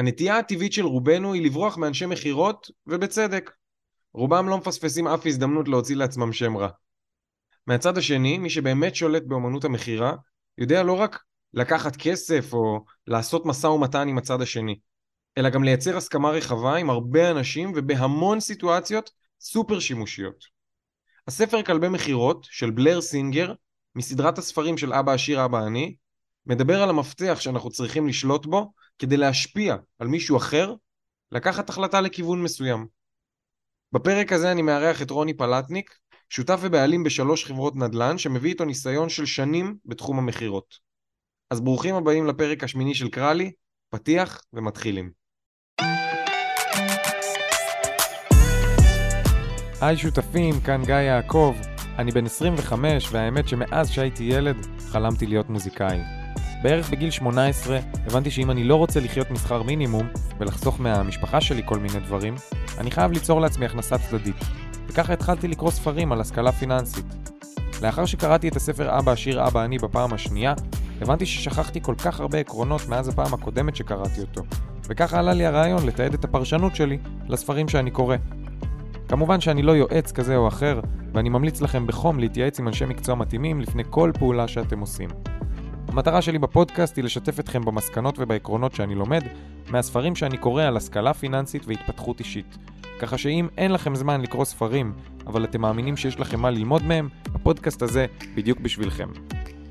הנטייה הטבעית של רובנו היא לברוח מאנשי מכירות, ובצדק. רובם לא מפספסים אף הזדמנות להוציא לעצמם שם רע. מהצד השני, מי שבאמת שולט באמנות המכירה, יודע לא רק לקחת כסף או לעשות משא ומתן עם הצד השני, אלא גם לייצר הסכמה רחבה עם הרבה אנשים ובהמון סיטואציות סופר שימושיות. הספר כלבי מכירות של בלר סינגר, מסדרת הספרים של אבא עשיר אבא עני, מדבר על המפתח שאנחנו צריכים לשלוט בו כדי להשפיע על מישהו אחר, לקחת החלטה לכיוון מסוים. בפרק הזה אני מארח את רוני פלטניק, שותף ובעלים בשלוש חברות נדל"ן, שמביא איתו ניסיון של שנים בתחום המכירות. אז ברוכים הבאים לפרק השמיני של קרלי, פתיח ומתחילים. היי שותפים, כאן גיא יעקב. אני בן 25, והאמת שמאז שהייתי ילד, חלמתי להיות מוזיקאי. בערך בגיל 18 הבנתי שאם אני לא רוצה לחיות משכר מינימום ולחסוך מהמשפחה שלי כל מיני דברים, אני חייב ליצור לעצמי הכנסה צדדית. וככה התחלתי לקרוא ספרים על השכלה פיננסית. לאחר שקראתי את הספר אבא עשיר אבא אני בפעם השנייה, הבנתי ששכחתי כל כך הרבה עקרונות מאז הפעם הקודמת שקראתי אותו, וככה עלה לי הרעיון לתעד את הפרשנות שלי לספרים שאני קורא. כמובן שאני לא יועץ כזה או אחר, ואני ממליץ לכם בחום להתייעץ עם אנשי מקצוע מתאימים לפני כל פעולה שאתם עושים. המטרה שלי בפודקאסט היא לשתף אתכם במסקנות ובעקרונות שאני לומד מהספרים שאני קורא על השכלה פיננסית והתפתחות אישית. ככה שאם אין לכם זמן לקרוא ספרים, אבל אתם מאמינים שיש לכם מה ללמוד מהם, הפודקאסט הזה בדיוק בשבילכם.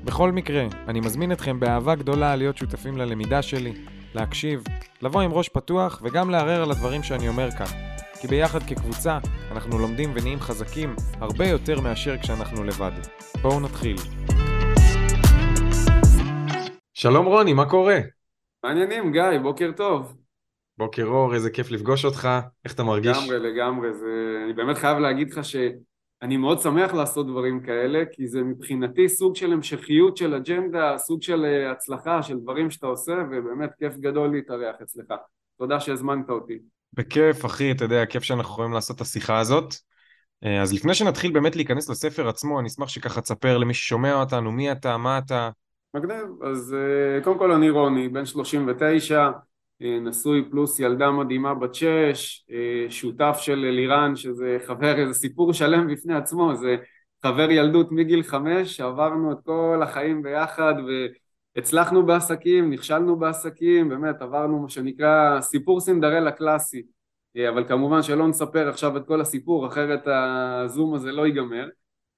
בכל מקרה, אני מזמין אתכם באהבה גדולה להיות שותפים ללמידה שלי, להקשיב, לבוא עם ראש פתוח וגם לערער על הדברים שאני אומר כאן. כי ביחד כקבוצה אנחנו לומדים ונהיים חזקים הרבה יותר מאשר כשאנחנו לבד. בואו נתחיל. שלום רוני, מה קורה? מעניינים, גיא, בוקר טוב. בוקר אור, איזה כיף לפגוש אותך, איך אתה מרגיש? לגמרי, לגמרי, זה... אני באמת חייב להגיד לך שאני מאוד שמח לעשות דברים כאלה, כי זה מבחינתי סוג של המשכיות של אג'נדה, סוג של אה, הצלחה, של דברים שאתה עושה, ובאמת כיף גדול להתארח אצלך. תודה שהזמנת אותי. בכיף, אחי, אתה יודע, כיף שאנחנו יכולים לעשות את השיחה הזאת. אה, אז לפני שנתחיל באמת להיכנס לספר עצמו, אני אשמח שככה תספר למי ששומע אותנו, מי אתה, מה אתה. מגניב, אז אה, קודם כל אני רוני, בן 39, אה, נשוי פלוס ילדה מדהימה בת שש, שותף של אלירן, שזה חבר, איזה סיפור שלם בפני עצמו, זה חבר ילדות מגיל חמש, עברנו את כל החיים ביחד והצלחנו בעסקים, נכשלנו בעסקים, באמת עברנו מה שנקרא סיפור סינדרלה קלאסי, אבל כמובן שלא נספר עכשיו את כל הסיפור, אחרת הזום הזה לא ייגמר.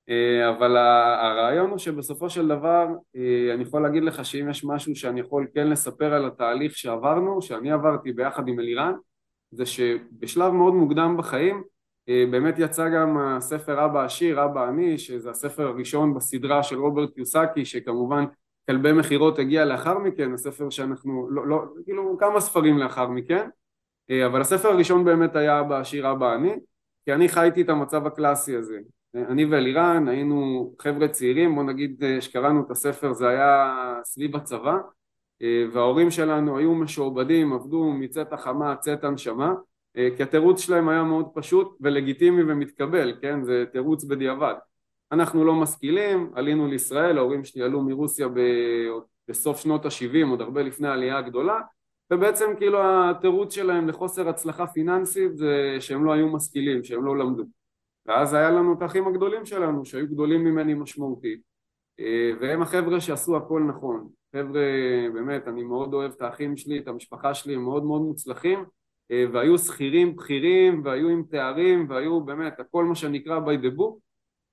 אה, אבל הרעיון הוא שבסופו של דבר אה, אני יכול להגיד לך שאם יש משהו שאני יכול כן לספר על התהליך שעברנו, שאני עברתי ביחד עם אלירן, זה שבשלב מאוד מוקדם בחיים אה, באמת יצא גם הספר אבא עשיר, אבא אני, שזה הספר הראשון בסדרה של רוברט יוסקי, שכמובן כלבי מכירות הגיע לאחר מכן, הספר שאנחנו, לא, לא, כאילו כמה ספרים לאחר מכן, אבל הספר הראשון באמת היה אבא עשיר, אבא אני, כי אני חייתי את המצב הקלאסי הזה, אני ואלירן היינו חבר'ה צעירים, בוא נגיד אה, שקראנו את הספר זה היה סביב הצבא אה, וההורים שלנו היו משועבדים, עבדו מצאת החמה צאת הנשמה אה, כי התירוץ שלהם היה מאוד פשוט ולגיטימי ומתקבל, כן? זה תירוץ בדיעבד. אנחנו לא משכילים, עלינו לישראל, ההורים שלי עלו מרוסיה בסוף שנות ה-70, עוד הרבה לפני העלייה הגדולה ובעצם כאילו התירוץ שלהם לחוסר הצלחה פיננסית זה שהם לא היו משכילים, שהם לא למדו ואז היה לנו את האחים הגדולים שלנו שהיו גדולים ממני משמעותית. אה, והם החבר'ה שעשו הכל נכון. חבר'ה באמת אני מאוד אוהב את האחים שלי את המשפחה שלי הם מאוד מאוד מוצלחים. אה, והיו שכירים בכירים והיו עם תארים והיו באמת הכל מה שנקרא by the book.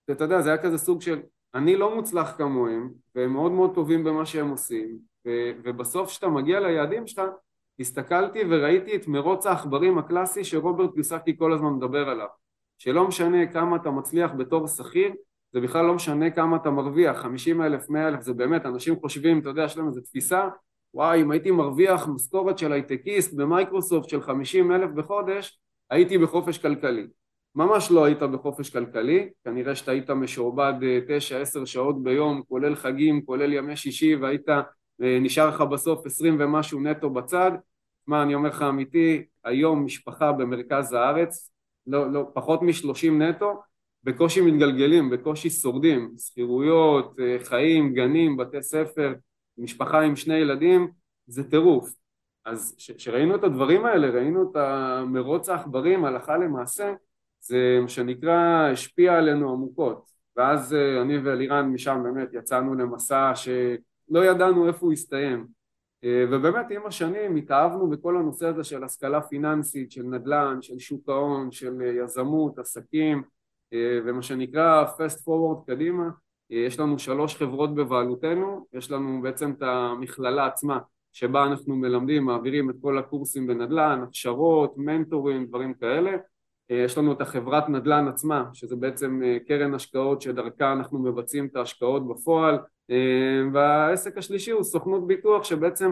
ואתה יודע זה היה כזה סוג של אני לא מוצלח כמוהם והם מאוד מאוד טובים במה שהם עושים. ו- ובסוף כשאתה מגיע ליעדים שלך הסתכלתי וראיתי את מרוץ העכברים הקלאסי שרוברט יוסקי כל הזמן מדבר עליו שלא משנה כמה אתה מצליח בתור שכיר, זה בכלל לא משנה כמה אתה מרוויח, 50 אלף, 100 אלף, זה באמת, אנשים חושבים, אתה יודע, יש להם איזו תפיסה, וואי, אם הייתי מרוויח משכורת של הייטקיסט במייקרוסופט של 50 אלף בחודש, הייתי בחופש כלכלי. ממש לא היית בחופש כלכלי, כנראה שאתה היית משועבד 9-10 אה, שעות ביום, כולל חגים, כולל ימי שישי, והיית, אה, נשאר לך בסוף 20 ומשהו נטו בצד. מה, אני אומר לך אמיתי, היום משפחה במרכז הארץ, לא, לא, פחות משלושים נטו, בקושי מתגלגלים, בקושי שורדים, שכירויות, אה, חיים, גנים, בתי ספר, משפחה עם שני ילדים, זה טירוף. אז כשראינו את הדברים האלה, ראינו את מרוץ העכברים הלכה למעשה, זה מה שנקרא השפיע עלינו עמוקות. ואז אה, אני ואלירן משם באמת יצאנו למסע שלא ידענו איפה הוא יסתיים. אה, ובאמת עם השנים התאהבנו בכל הנושא הזה של השכלה פיננסית, של נדל"ן, של שוק ההון, של אה, יזמות, עסקים, ומה שנקרא fast forward קדימה. יש לנו שלוש חברות בבעלותנו, יש לנו בעצם את המכללה עצמה שבה אנחנו מלמדים, מעבירים את כל הקורסים בנדל"ן, הכשרות, מנטורים, דברים כאלה. יש לנו את החברת נדל"ן עצמה, שזה בעצם אה, קרן השקעות שדרכה אנחנו מבצעים את ההשקעות בפועל, אה, והעסק השלישי הוא סוכנות ביטוח שבעצם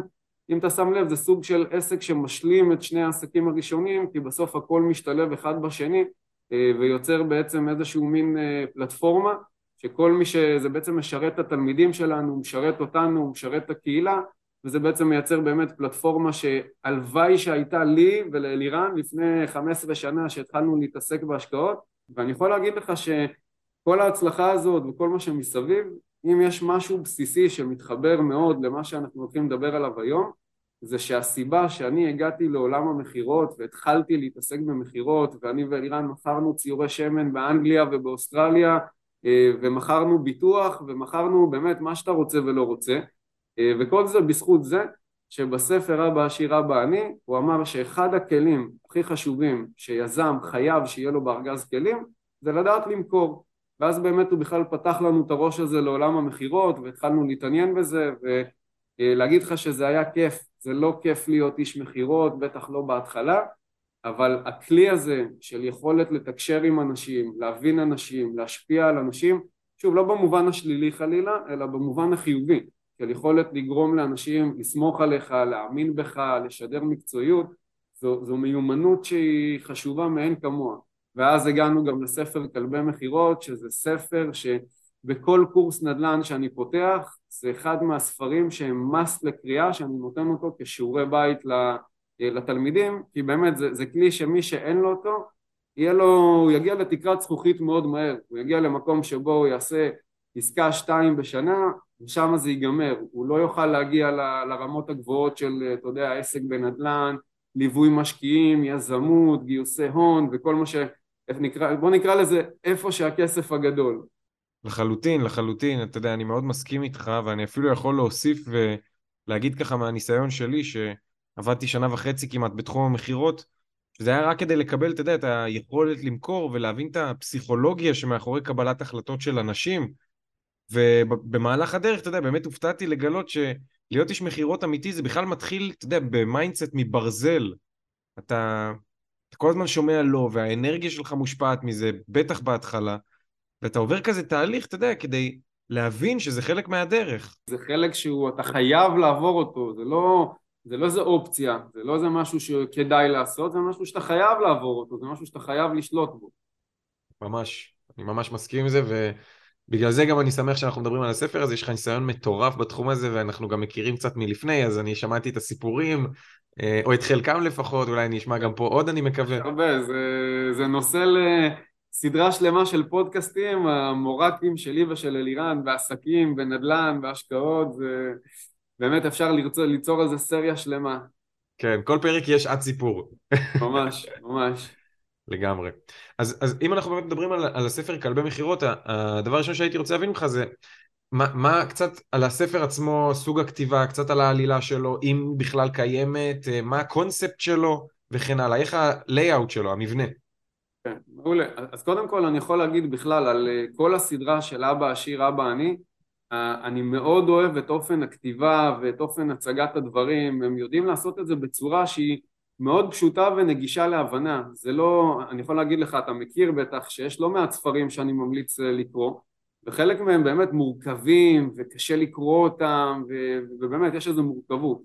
אם אתה שם לב זה סוג של עסק שמשלים את שני העסקים הראשונים כי בסוף הכל משתלב אחד בשני אה, ויוצר בעצם איזשהו מין פלטפורמה שכל מי שזה בעצם משרת את התלמידים שלנו, משרת אותנו, משרת את הקהילה וזה בעצם מייצר באמת פלטפורמה שהלוואי שהייתה לי ולאלירן לפני 15 שנה שהתחלנו להתעסק בהשקעות. ואני יכול להגיד לך שכל ההצלחה הזאת וכל מה שמסביב אם יש משהו בסיסי שמתחבר מאוד למה שאנחנו הולכים לדבר עליו היום זה שהסיבה שאני הגעתי לעולם המכירות והתחלתי להתעסק במכירות ואני ואלירן מכרנו ציורי שמן באנגליה ובאוסטרליה אה, ומכרנו ביטוח ומכרנו באמת מה שאתה רוצה ולא רוצה אה, וכל זה בזכות זה שבספר אבא עשיר אבא אני הוא אמר שאחד הכלים הכי חשובים שיזם חייב שיהיה לו בארגז כלים זה לדעת למכור ואז באמת הוא בכלל פתח לנו את הראש הזה לעולם המכירות והתחלנו להתעניין בזה ולהגיד לך שזה היה כיף זה לא כיף להיות איש מכירות בטח לא בהתחלה אבל הכלי הזה של יכולת לתקשר עם אנשים, להבין אנשים, להשפיע על אנשים שוב לא במובן השלילי חלילה אלא במובן החיובי של יכולת לגרום לאנשים לסמוך עליך, להאמין בך, לשדר מקצועיות, זו, זו מיומנות שהיא חשובה מאין כמוה. ואז הגענו גם לספר כלבי מכירות, שזה ספר שבכל קורס נדל"ן שאני פותח, זה אחד מהספרים שהם must לקריאה, שאני נותן אותו כשיעורי בית לתלמידים, כי באמת זה, זה כלי שמי שאין לו אותו, יהיה לו, הוא יגיע לתקרת זכוכית מאוד מהר, הוא יגיע למקום שבו הוא יעשה עסקה שתיים בשנה, ושם זה ייגמר, הוא לא יוכל להגיע ל, לרמות הגבוהות של, אתה יודע, עסק בנדל"ן, ליווי משקיעים, יזמות, גיוסי הון וכל מה. איך נקרא, בוא נקרא לזה איפה שהכסף הגדול. לחלוטין, לחלוטין, אתה יודע, אני מאוד מסכים איתך ואני אפילו יכול להוסיף ולהגיד ככה מהניסיון שלי שעבדתי שנה וחצי כמעט בתחום המכירות שזה היה רק כדי לקבל, אתה יודע, את היכולת למכור ולהבין את הפסיכולוגיה שמאחורי קבלת החלטות של אנשים ובמהלך הדרך, אתה יודע, באמת הופתעתי לגלות שלהיות איש מכירות אמיתי זה בכלל מתחיל, אתה יודע, ב mindset מברזל. אתה, אתה כל הזמן שומע לא, והאנרגיה שלך מושפעת מזה, בטח בהתחלה, ואתה עובר כזה תהליך, אתה יודע, כדי להבין שזה חלק מהדרך. זה חלק שהוא, אתה חייב לעבור אותו, זה לא, זה לא איזה אופציה, זה לא איזה משהו שכדאי לעשות, זה משהו שאתה חייב לעבור אותו, זה משהו שאתה חייב לשלוט בו. ממש, אני ממש מסכים עם זה, ו... בגלל זה גם אני שמח שאנחנו מדברים על הספר הזה, יש לך ניסיון מטורף בתחום הזה ואנחנו גם מכירים קצת מלפני, אז אני שמעתי את הסיפורים, אה, או את חלקם לפחות, אולי אני אשמע גם פה עוד אני מקווה. הרבה, זה, זה נושא לסדרה שלמה של פודקאסטים, המורקים שלי ושל אלירן, בעסקים, בנדל"ן, בהשקעות, זה באמת אפשר ליצור, ליצור איזה סריה שלמה. כן, כל פרק יש עד סיפור. ממש, ממש. לגמרי. אז, אז אם אנחנו באמת מדברים על, על הספר כלבי מכירות, הדבר הראשון שהייתי רוצה להבין ממך זה מה, מה קצת על הספר עצמו, סוג הכתיבה, קצת על העלילה שלו, אם בכלל קיימת, אה, מה הקונספט שלו וכן הלאה, איך ה-layout שלו, המבנה. כן, מעולה. אז קודם כל אני יכול להגיד בכלל על אה, כל הסדרה של אבא עשיר אבא אני, אה, אני מאוד אוהב את אופן הכתיבה ואת אופן הצגת הדברים, הם יודעים לעשות את זה בצורה שהיא מאוד פשוטה ונגישה להבנה, זה לא, אני יכול להגיד לך, אתה מכיר בטח שיש לא מעט ספרים שאני ממליץ אה, לקרוא וחלק מהם באמת מורכבים וקשה לקרוא אותם ו, ובאמת יש איזו מורכבות.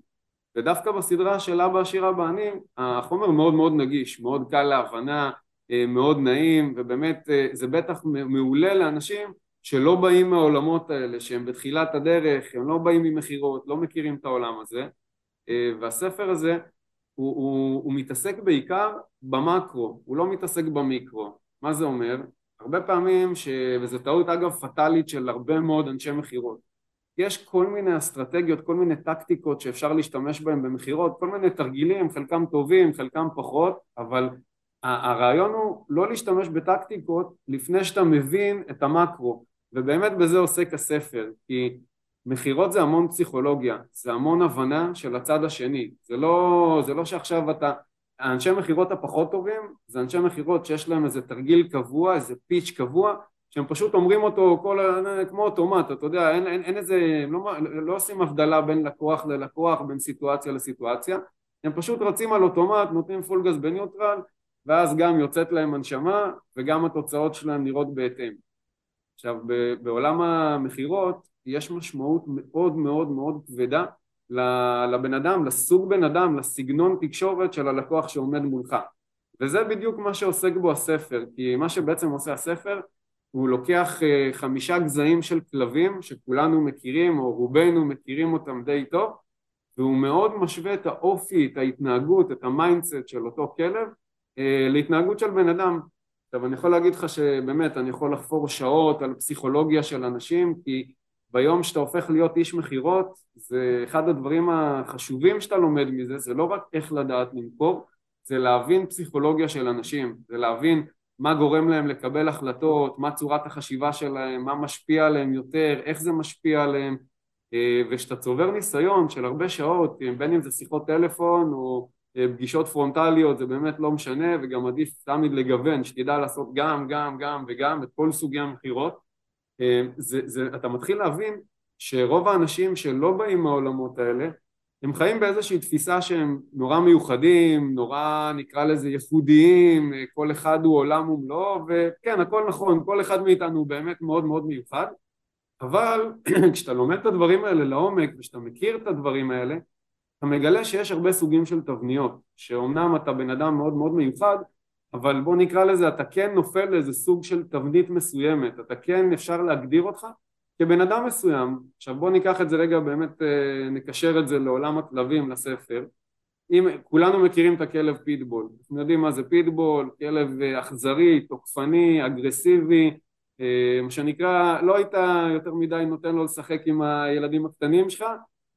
ודווקא בסדרה של אבא עשיר אבא אני החומר מאוד מאוד נגיש, מאוד קל להבנה, אה, מאוד נעים ובאמת אה, זה בטח מעולה לאנשים שלא באים מהעולמות האלה, שהם בתחילת הדרך, הם לא באים ממכירות, לא מכירים את העולם הזה. והספר הזה הוא, הוא, הוא מתעסק בעיקר במקרו, הוא לא מתעסק במיקרו. מה זה אומר? הרבה פעמים, ש... וזו טעות אגב פטאלית של הרבה מאוד אנשי מכירות, יש כל מיני אסטרטגיות, כל מיני טקטיקות שאפשר להשתמש בהן במכירות, כל מיני תרגילים, חלקם טובים, חלקם פחות, אבל הרעיון הוא לא להשתמש בטקטיקות לפני שאתה מבין את המקרו, ובאמת בזה עוסק הספר, כי מכירות זה המון פסיכולוגיה, זה המון הבנה של הצד השני, זה לא, זה לא שעכשיו אתה, האנשי מכירות הפחות טובים זה אנשי מכירות שיש להם איזה תרגיל קבוע, איזה פיץ' קבוע, שהם פשוט אומרים אותו כל, כמו אוטומט, אתה יודע, אין, אין, אין איזה, לא, לא עושים הבדלה בין לקוח ללקוח, בין סיטואציה לסיטואציה, הם פשוט רצים על אוטומט, נותנים פול גז בניוטרל, ואז גם יוצאת להם הנשמה וגם התוצאות שלהם נראות בהתאם. עכשיו בעולם המכירות יש משמעות מאוד מאוד מאוד כבדה לבן אדם, לסוג בן אדם, לסגנון תקשורת של הלקוח שעומד מולך. וזה בדיוק מה שעוסק בו הספר כי מה שבעצם עושה הספר הוא לוקח אה, חמישה גזעים של כלבים שכולנו מכירים או רובנו מכירים אותם די טוב והוא מאוד משווה את האופי, את ההתנהגות, את ה mindset של אותו כלב אה, להתנהגות של בן אדם. עכשיו אני יכול להגיד לך שבאמת אני יכול לחפור שעות על פסיכולוגיה של אנשים כי ביום שאתה הופך להיות איש מכירות זה אחד הדברים החשובים שאתה לומד מזה זה לא רק איך לדעת למכור זה להבין פסיכולוגיה של אנשים זה להבין מה גורם להם לקבל החלטות מה צורת החשיבה שלהם מה משפיע עליהם יותר איך זה משפיע עליהם. אה, וכשאתה צובר ניסיון של הרבה שעות בין אם זה שיחות טלפון או אה, פגישות פרונטליות זה באמת לא משנה וגם עדיף תמיד לגוון שתדע לעשות גם גם גם וגם את כל סוגי המכירות. אה, זה, זה, אתה מתחיל להבין שרוב האנשים שלא באים מהעולמות האלה הם חיים באיזושהי תפיסה שהם נורא מיוחדים, נורא נקרא לזה ייחודיים, אה, כל אחד הוא עולם ומלואו וכן הכל נכון, כל אחד מאיתנו הוא באמת מאוד מאוד מיוחד. אבל כשאתה לומד את הדברים האלה לעומק וכשאתה מכיר את הדברים האלה אתה מגלה שיש הרבה סוגים של תבניות, שאומנם אתה בן אדם מאוד מאוד מיוחד, אבל בוא נקרא לזה, אתה כן נופל לאיזה סוג של תבנית מסוימת, אתה כן אפשר להגדיר אותך כבן אדם מסוים. עכשיו בוא ניקח את זה רגע, באמת אה, נקשר את זה לעולם הכלבים, לספר. אם כולנו מכירים את הכלב פיטבול, אנחנו יודעים מה זה פיטבול, כלב אה, אכזרי, תוקפני, אגרסיבי, אה, מה שנקרא, לא היית יותר מדי נותן לו לשחק עם הילדים הקטנים שלך,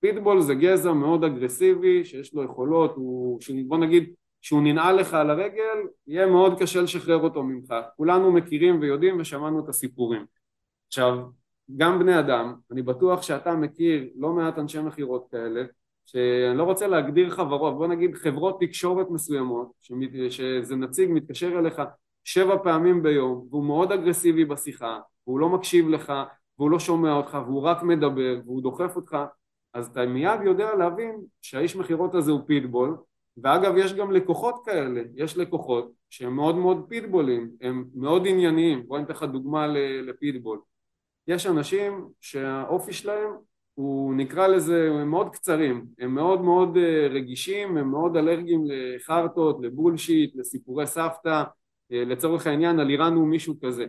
פיטבול זה גזע מאוד אגרסיבי שיש לו יכולות, הוא, בוא נגיד שהוא ננעל לך על הרגל יהיה מאוד קשה לשחרר אותו ממך, כולנו מכירים ויודעים ושמענו את הסיפורים. עכשיו גם בני אדם, אני בטוח שאתה מכיר לא מעט אנשי מכירות כאלה שאני לא רוצה להגדיר חברות, בוא נגיד חברות תקשורת מסוימות שזה נציג מתקשר אליך שבע פעמים ביום והוא מאוד אגרסיבי בשיחה והוא לא מקשיב לך והוא לא שומע אותך והוא רק מדבר והוא דוחף אותך אז אתה מיד יודע להבין שהאיש מכירות הזה הוא פיטבול ואגב יש גם לקוחות כאלה, יש לקוחות שהם מאוד מאוד פיטבולים, הם מאוד ענייניים, בוא ניתן לך דוגמה לפיטבול. יש אנשים שהאופי שלהם הוא נקרא לזה, הם מאוד קצרים, הם מאוד מאוד אה, רגישים, הם מאוד אלרגיים לחרטות, לבולשיט, לסיפורי סבתא, אה, לצורך העניין אלירן הוא מישהו כזה.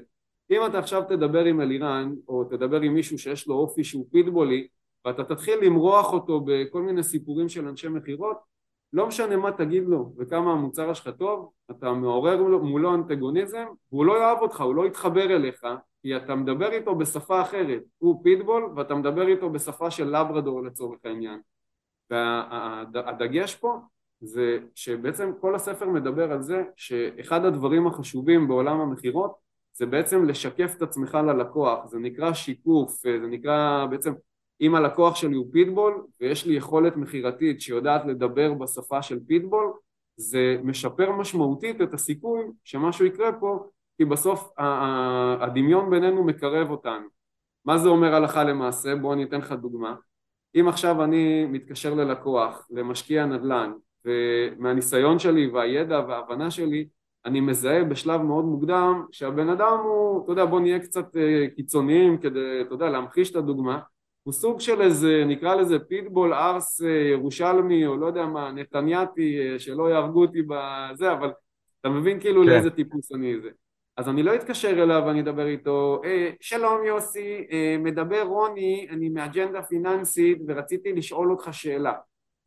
אם אתה עכשיו תדבר עם אלירן או תדבר עם מישהו שיש לו אופי שהוא פיטבולי ואתה תתחיל למרוח אותו בכל מיני סיפורים של אנשי מכירות, לא משנה מה תגיד לו וכמה המוצר שלך טוב, אתה מעורר מולו אנטגוניזם והוא לא יאהב אותך, הוא לא יתחבר אליך כי אתה מדבר איתו בשפה אחרת, הוא פיטבול ואתה מדבר איתו בשפה של לברדור לצורך העניין. והדגש פה זה שבעצם כל הספר מדבר על זה שאחד הדברים החשובים בעולם המכירות זה בעצם לשקף את עצמך ללקוח, זה נקרא שיקוף, זה נקרא בעצם אם הלקוח שלי הוא פיטבול ויש לי יכולת מכירתית שיודעת לדבר בשפה של פיטבול זה משפר משמעותית את הסיכוי שמשהו יקרה פה כי בסוף הדמיון בינינו מקרב אותנו מה זה אומר הלכה למעשה? בוא אני אתן לך דוגמה אם עכשיו אני מתקשר ללקוח, למשקיע נדל"ן ומהניסיון שלי והידע וההבנה שלי אני מזהה בשלב מאוד מוקדם שהבן אדם הוא, אתה יודע בוא נהיה קצת אה, קיצוניים כדי, אתה יודע, להמחיש את הדוגמה הוא סוג של איזה, נקרא לזה פיטבול ארס אה, ירושלמי או לא יודע מה, נתניאתי, אה, שלא יהרגו אותי בזה, אבל אתה מבין כאילו כן. לאיזה טיפוס אני זה. אז אני לא אתקשר אליו ואני אדבר איתו, אה, שלום יוסי, אה, מדבר רוני, אני מאג'נדה פיננסית ורציתי לשאול אותך שאלה.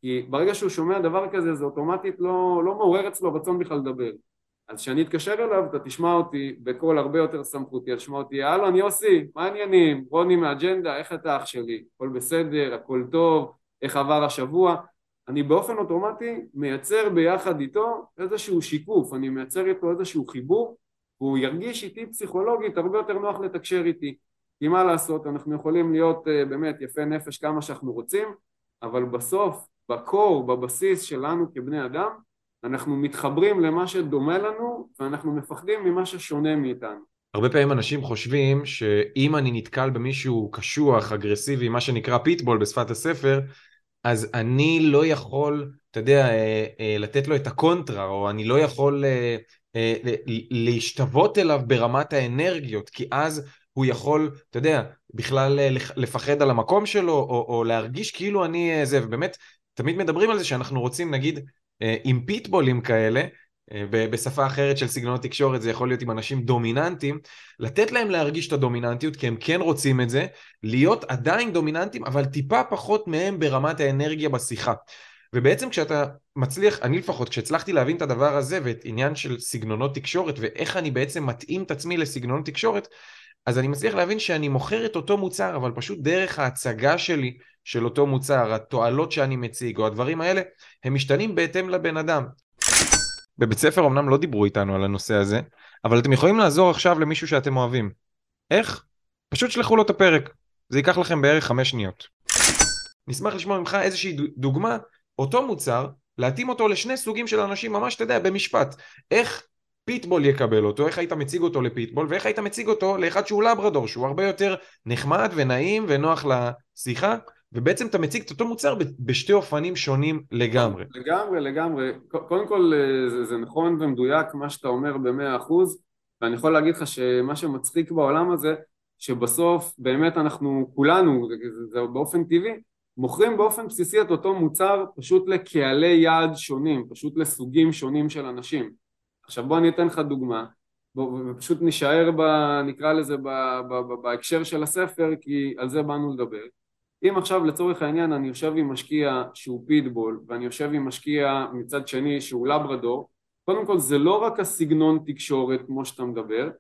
כי ברגע שהוא שומע דבר כזה זה אוטומטית לא, לא מעורר אצלו רצון בכלל לדבר. אז כשאני אתקשר אליו אתה תשמע אותי בקול הרבה יותר סמכותי, תשמע אותי אהלן יוסי, מה העניינים? רוני מאג'נדה, איך אתה אח שלי? הכל בסדר, הכל טוב, איך עבר השבוע? אני באופן אוטומטי מייצר ביחד איתו איזשהו שיקוף, אני מייצר איתו איזשהו חיבור והוא ירגיש איתי פסיכולוגית הרבה יותר נוח לתקשר איתי כי מה לעשות, אנחנו יכולים להיות uh, באמת יפי נפש כמה שאנחנו רוצים אבל בסוף, ב core, בבסיס שלנו כבני אדם אנחנו מתחברים למה שדומה לנו ואנחנו מפחדים ממה ששונה מאיתנו. הרבה פעמים אנשים חושבים שאם אני נתקל במישהו קשוח, אגרסיבי, מה שנקרא פיטבול בשפת הספר, אז אני לא יכול, אתה יודע, אה, אה, לתת לו את הקונטרה, או אני לא יכול אה, להשתוות אליו ברמת האנרגיות, כי אז הוא יכול, אתה יודע, בכלל לפחד על המקום שלו, או, או להרגיש כאילו אני זה, ובאמת, תמיד מדברים על זה שאנחנו רוצים, נגיד, עם פיטבולים כאלה, בשפה אחרת של סגנונות תקשורת זה יכול להיות עם אנשים דומיננטיים, לתת להם להרגיש את הדומיננטיות כי הם כן רוצים את זה, להיות עדיין דומיננטיים אבל טיפה פחות מהם ברמת האנרגיה בשיחה. ובעצם כשאתה מצליח, אני לפחות, כשהצלחתי להבין את הדבר הזה ואת עניין של סגנונות תקשורת ואיך אני בעצם מתאים את עצמי לסגנונות תקשורת, אז אני מצליח להבין שאני מוכר את אותו מוצר, אבל פשוט דרך ההצגה שלי של אותו מוצר, התועלות שאני מציג או הדברים האלה, הם משתנים בהתאם לבן אדם. בבית ספר אמנם לא דיברו איתנו על הנושא הזה, אבל אתם יכולים לעזור עכשיו למישהו שאתם אוהבים. איך? פשוט שלחו לו את הפרק. זה ייקח לכם בערך חמש שניות. נשמח לשמוע ממך איזושהי דוגמה, אותו מוצר, להתאים אותו לשני סוגים של אנשים, ממש, אתה יודע, במשפט. איך פיטבול יקבל אותו, איך היית מציג אותו לפיטבול, ואיך היית מציג אותו לאחד שהוא לברדור, שהוא הרבה יותר נחמד ונעים ונוח לשיחה. ובעצם אתה מציג את אותו מוצר בשתי אופנים שונים לגמרי. לגמרי, לגמרי. קודם כל אה, זה, זה נכון ומדויק מה שאתה אומר במאה אחוז, ואני יכול להגיד לך שמה שמצחיק בעולם הזה, שבסוף באמת אנחנו כולנו, זה, זה באופן טבעי, מוכרים באופן בסיסי את אותו מוצר פשוט לקהלי יעד שונים, פשוט לסוגים שונים של אנשים. עכשיו בוא אני אתן לך דוגמה, ופשוט נישאר ב... נקרא לזה ב, ב, ב, בהקשר של הספר כי על זה באנו לדבר. אם עכשיו לצורך העניין אני יושב עם משקיע שהוא פיטבול ואני יושב עם משקיע מצד שני שהוא לברדור קודם כל זה לא רק הסגנון תקשורת כמו שאתה מדבר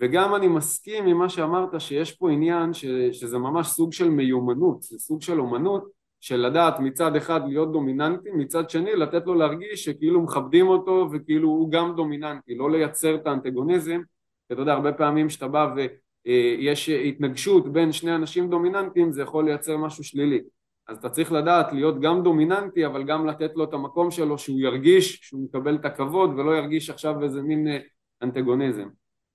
וגם אני מסכים עם מה שאמרת שיש פה עניין ש, שזה ממש סוג של מיומנות, זה סוג של אומנות של לדעת מצד אחד להיות דומיננטי, מצד שני לתת לו להרגיש שכאילו מכבדים אותו וכאילו הוא גם דומיננטי, לא לייצר את האנטגוניזם, אתה יודע הרבה פעמים שאתה בא ו... אה, יש התנגשות בין שני אנשים דומיננטיים זה יכול לייצר משהו שלילי. אז אתה צריך לדעת להיות גם דומיננטי אבל גם לתת לו את המקום שלו שהוא ירגיש שהוא מקבל את הכבוד ולא ירגיש עכשיו איזה מין אה, אנטגוניזם.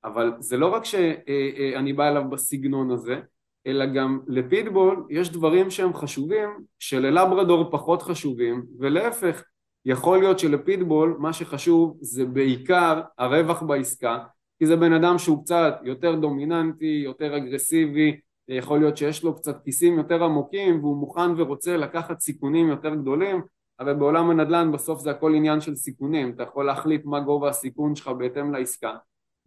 אבל זה לא רק שאני אה, בא אליו בסגנון הזה אלא גם לפיטבול יש דברים שהם חשובים שללברדור פחות חשובים ולהפך יכול להיות שלפיטבול מה שחשוב זה בעיקר הרווח בעסקה כי זה בן אדם שהוא קצת יותר דומיננטי, יותר אגרסיבי, יכול להיות שיש לו קצת כיסים יותר עמוקים והוא מוכן ורוצה לקחת סיכונים יותר גדולים, אבל בעולם הנדל"ן בסוף זה הכל עניין של סיכונים, אתה יכול להחליט מה גובה הסיכון שלך בהתאם לעסקה,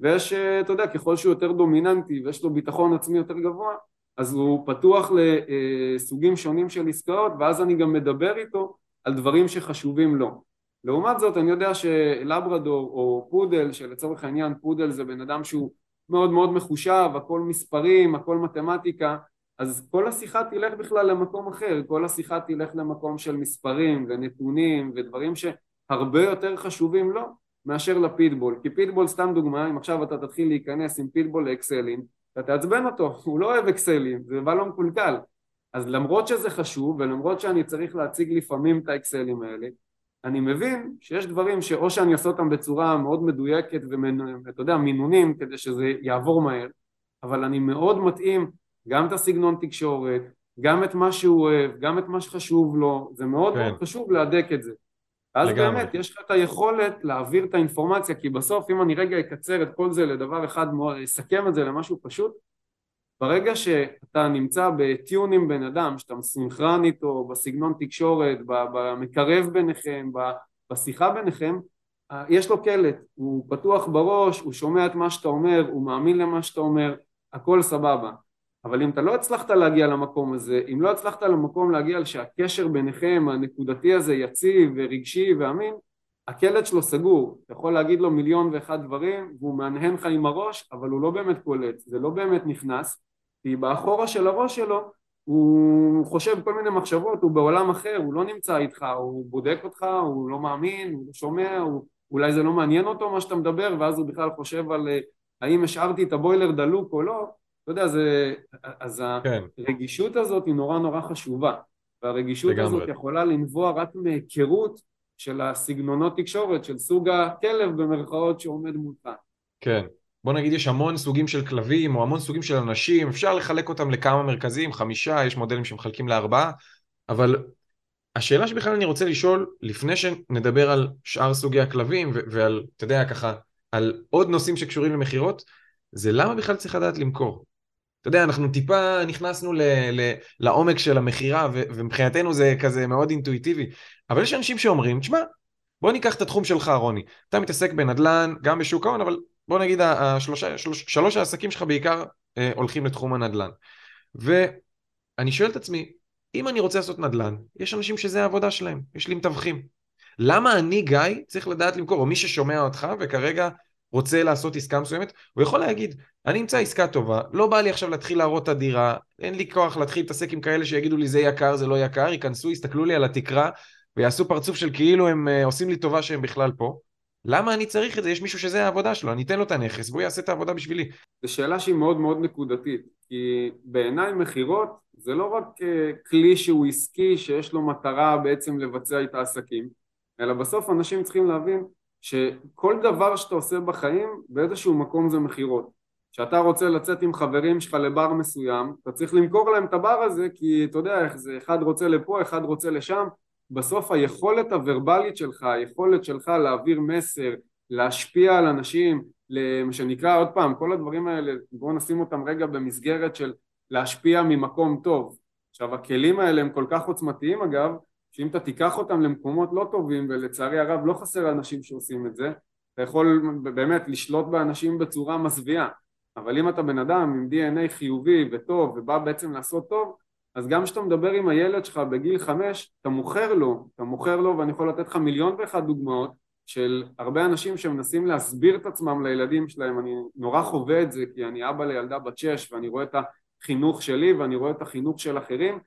ויש, אתה יודע, ככל שהוא יותר דומיננטי ויש לו ביטחון עצמי יותר גבוה, אז הוא פתוח לסוגים שונים של עסקאות, ואז אני גם מדבר איתו על דברים שחשובים לו. לעומת זאת אני יודע שלברדור או פודל שלצורך העניין פודל זה בן אדם שהוא מאוד מאוד מחושב הכל מספרים הכל מתמטיקה אז כל השיחה תלך בכלל למקום אחר. כל השיחה תלך למקום של מספרים ונתונים ודברים שהרבה יותר חשובים לו מאשר לפיטבול. כי פיטבול סתם דוגמה אם עכשיו אתה תתחיל להיכנס עם פיטבול לאקסלים אתה תעצבן אותו הוא לא אוהב אקסלים זה בא לו מקולקל. אז למרות שזה חשוב ולמרות שאני צריך להציג לפעמים את האקסלים האלה אני מבין שיש דברים שאו שאני עושה אותם בצורה מאוד מדויקת ואתה יודע מינונים כדי שזה יעבור מהר אבל אני מאוד מתאים גם את הסגנון תקשורת גם את מה שהוא אוהב גם את מה שחשוב לו זה מאוד כן. מאוד חשוב להדק את זה אז לגמרי. באמת יש לך את היכולת להעביר את האינפורמציה כי בסוף אם אני רגע אקצר את כל זה לדבר אחד, אסכם את זה למשהו פשוט ברגע שאתה נמצא בטיון עם בן אדם, שאתה מסונכרן איתו בסגנון תקשורת, במקרב ביניכם, בשיחה ביניכם, יש לו קלט, הוא פתוח בראש, הוא שומע את מה שאתה אומר, הוא מאמין למה שאתה אומר, הכל סבבה. אבל אם אתה לא הצלחת להגיע למקום הזה, אם לא הצלחת למקום להגיע שהקשר ביניכם הנקודתי הזה יציב ורגשי ואמין, הקלט שלו סגור, אתה יכול להגיד לו מיליון ואחד דברים והוא מהנהן לך עם הראש אבל הוא לא באמת קולט, זה לא באמת נכנס כי באחורה של הראש שלו הוא חושב כל מיני מחשבות, הוא בעולם אחר, הוא לא נמצא איתך, הוא בודק אותך, הוא לא מאמין, הוא לא שומע, הוא, אולי זה לא מעניין אותו מה שאתה מדבר ואז הוא בכלל חושב על אה, האם השארתי את הבוילר דלוק או לא, אתה יודע, זה, אז כן. הרגישות הזאת היא נורא נורא חשובה והרגישות לגמרי. הזאת יכולה לנבוע רק מהיכרות של הסגנונות תקשורת, של סוג הכלב במרכאות שעומד מולך. כן. בוא נגיד יש המון סוגים של כלבים או המון סוגים של אנשים, אפשר לחלק אותם לכמה מרכזים, חמישה, יש מודלים שמחלקים לארבעה, אבל השאלה שבכלל אני רוצה לשאול, לפני שנדבר על שאר סוגי הכלבים ועל, אתה יודע, ככה, על עוד נושאים שקשורים למכירות, זה למה בכלל צריך לדעת למכור? אתה יודע, אנחנו טיפה נכנסנו ל, ל, לעומק של המכירה, ומבחינתנו זה כזה מאוד אינטואיטיבי, אבל יש אנשים שאומרים, תשמע, בוא ניקח את התחום שלך, רוני. אתה מתעסק בנדל"ן, גם בשוק ההון, אבל בוא נגיד, השלושה, שלוש, שלוש העסקים שלך בעיקר אה, הולכים לתחום הנדל"ן. ואני שואל את עצמי, אם אני רוצה לעשות נדל"ן, יש אנשים שזה העבודה שלהם, יש לי מתווכים. למה אני, גיא, צריך לדעת למכור, או מי ששומע אותך וכרגע רוצה לעשות עסקה מסוימת, הוא יכול להגיד, אני אמצא עסקה טובה, לא בא לי עכשיו להתחיל להראות את הדירה, אין לי כוח להתחיל להתעסק עם כאלה שיגידו לי זה יקר, זה לא יקר, ייכנסו, יסתכלו לי על התקרה ויעשו פרצוף של כאילו הם uh, עושים לי טובה שהם בכלל פה. למה אני צריך את זה? יש מישהו שזה העבודה שלו, אני אתן לו את הנכס והוא יעשה את העבודה בשבילי. זו שאלה שהיא מאוד מאוד נקודתית, כי בעיניי מכירות זה לא רק uh, כלי שהוא עסקי שיש לו מטרה בעצם לבצע את העסקים, אלא בסוף אנשים צריכים להבין שכל דבר שאתה עושה בחיים באיזשהו מקום זה מכירות. כשאתה רוצה לצאת עם חברים שלך לבר מסוים, אתה צריך למכור להם את הבר הזה כי אתה יודע איך זה, אחד רוצה לפה, אחד רוצה לשם, בסוף היכולת הוורבלית שלך, היכולת שלך להעביר מסר, להשפיע על אנשים, מה שנקרא עוד פעם, כל הדברים האלה, בואו נשים אותם רגע במסגרת של להשפיע ממקום טוב. עכשיו הכלים האלה הם כל כך עוצמתיים אגב, שאם אתה תיקח אותם למקומות לא טובים, ולצערי הרב לא חסר אנשים שעושים את זה, אתה יכול באמת לשלוט באנשים בצורה מזוויעה, אבל אם אתה בן אדם עם DNA חיובי וטוב ובא בעצם לעשות טוב, אז גם כשאתה מדבר עם הילד שלך בגיל חמש, אתה מוכר לו, אתה מוכר לו ואני יכול לתת לך מיליון ואחת דוגמאות של הרבה אנשים שמנסים להסביר את עצמם לילדים שלהם, אני נורא חווה את זה כי אני אבא לילדה בת שש ואני רואה את החינוך שלי ואני רואה את החינוך של אחרים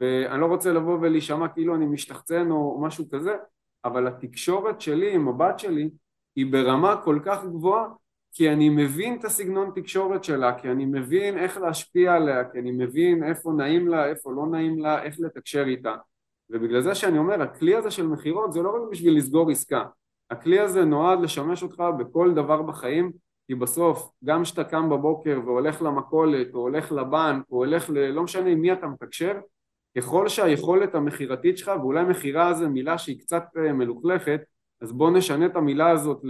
ואני לא רוצה לבוא ולהישמע כאילו אני משתחצן או משהו כזה, אבל התקשורת שלי עם הבת שלי היא ברמה כל כך גבוהה כי אני מבין את הסגנון תקשורת שלה, כי אני מבין איך להשפיע עליה, כי אני מבין איפה נעים לה, איפה לא נעים לה, איך לתקשר איתה. ובגלל זה שאני אומר, הכלי הזה של מכירות זה לא רק בשביל לסגור עסקה. הכלי הזה נועד לשמש אותך בכל דבר בחיים, כי בסוף, גם כשאתה קם בבוקר והולך למכולת, או הולך לבנק, או הולך ל... לא משנה עם מי אתה מתקשר, ככל שהיכולת המכירתית שלך, ואולי מכירה זה מילה שהיא קצת אה, מלוכלכת, אז בוא נשנה את המילה הזאת